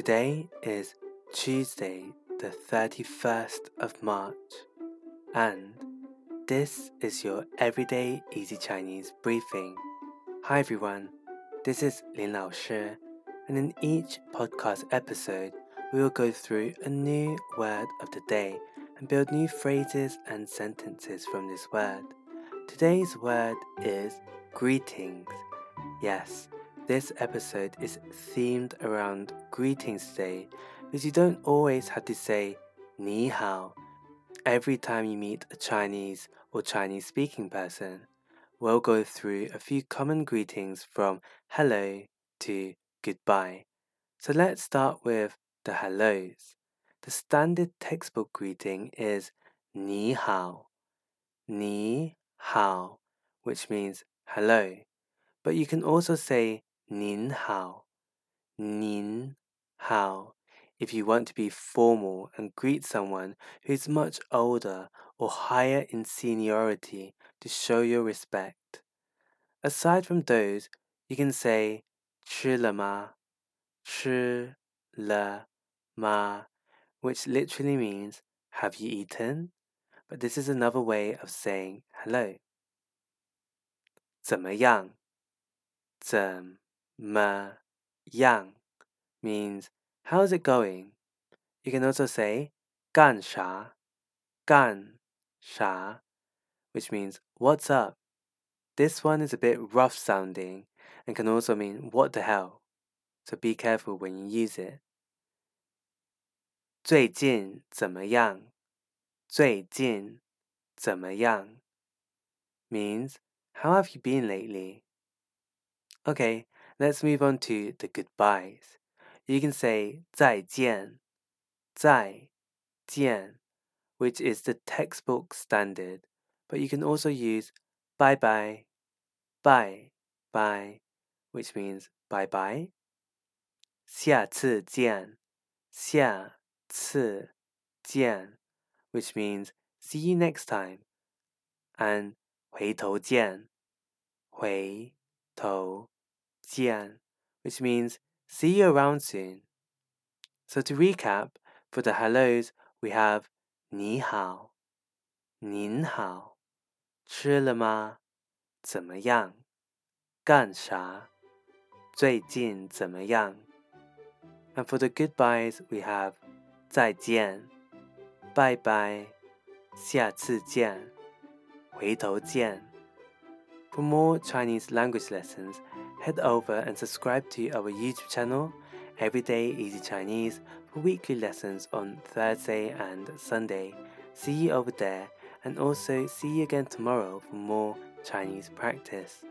Today is Tuesday, the 31st of March, and this is your Everyday Easy Chinese briefing. Hi everyone, this is Lin Lao Shi, and in each podcast episode, we will go through a new word of the day and build new phrases and sentences from this word. Today's word is greetings. Yes, this episode is themed around greetings Day because you don't always have to say ni hao every time you meet a Chinese or Chinese speaking person. We'll go through a few common greetings from hello to goodbye. So let's start with the hellos. The standard textbook greeting is ni hao, ni hao, which means hello. But you can also say 您好,您好, if you want to be formal and greet someone who is much older or higher in seniority to show your respect. Aside from those, you can say 吃了吗?吃了吗? which literally means have you eaten? But this is another way of saying hello. 怎么样?怎 么样 means how's it going? You can also say 干啥干啥 which means what's up? This one is a bit rough sounding and can also mean what the hell. So be careful when you use it. 最近怎么样?最近怎么样 means how have you been lately? Okay, Let's move on to the goodbyes. You can say 再见,再见, which is the textbook standard, but you can also use bye bye, bye bye, which means bye bye. 下次见,下次见, which means see you next time. And 回头见,回头 Jian, which means see you around soon. So to recap, for the hellos, we have 你好,您好,吃了吗?怎么样?干啥?最近怎么样? And for the goodbyes, we have 再见,拜拜,下次见,回头见. For more Chinese language lessons, head over and subscribe to our YouTube channel, Everyday Easy Chinese, for weekly lessons on Thursday and Sunday. See you over there, and also see you again tomorrow for more Chinese practice.